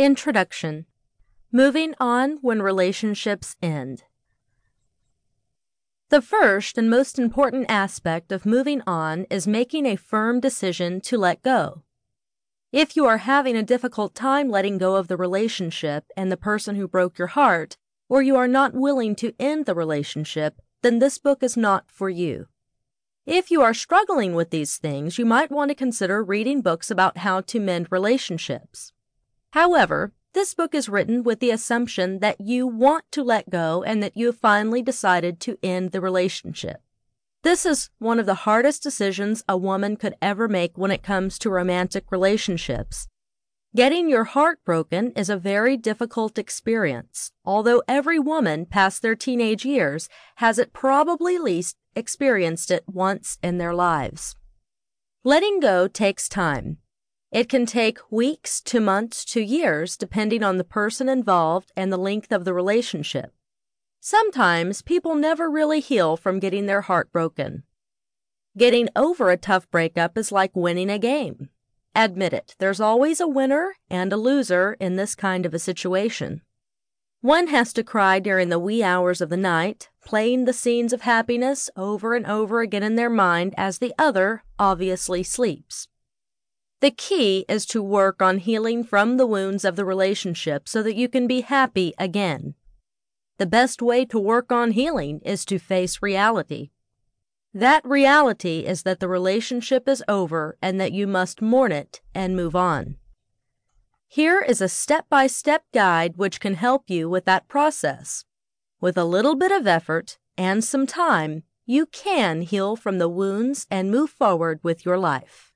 Introduction Moving on when relationships end. The first and most important aspect of moving on is making a firm decision to let go. If you are having a difficult time letting go of the relationship and the person who broke your heart, or you are not willing to end the relationship, then this book is not for you. If you are struggling with these things, you might want to consider reading books about how to mend relationships. However, this book is written with the assumption that you want to let go and that you have finally decided to end the relationship. This is one of the hardest decisions a woman could ever make when it comes to romantic relationships. Getting your heart broken is a very difficult experience, although every woman past their teenage years has at probably least experienced it once in their lives. Letting go takes time, it can take weeks to months to years depending on the person involved and the length of the relationship. Sometimes people never really heal from getting their heart broken. Getting over a tough breakup is like winning a game. Admit it, there's always a winner and a loser in this kind of a situation. One has to cry during the wee hours of the night, playing the scenes of happiness over and over again in their mind as the other obviously sleeps. The key is to work on healing from the wounds of the relationship so that you can be happy again. The best way to work on healing is to face reality. That reality is that the relationship is over and that you must mourn it and move on. Here is a step by step guide which can help you with that process. With a little bit of effort and some time, you can heal from the wounds and move forward with your life.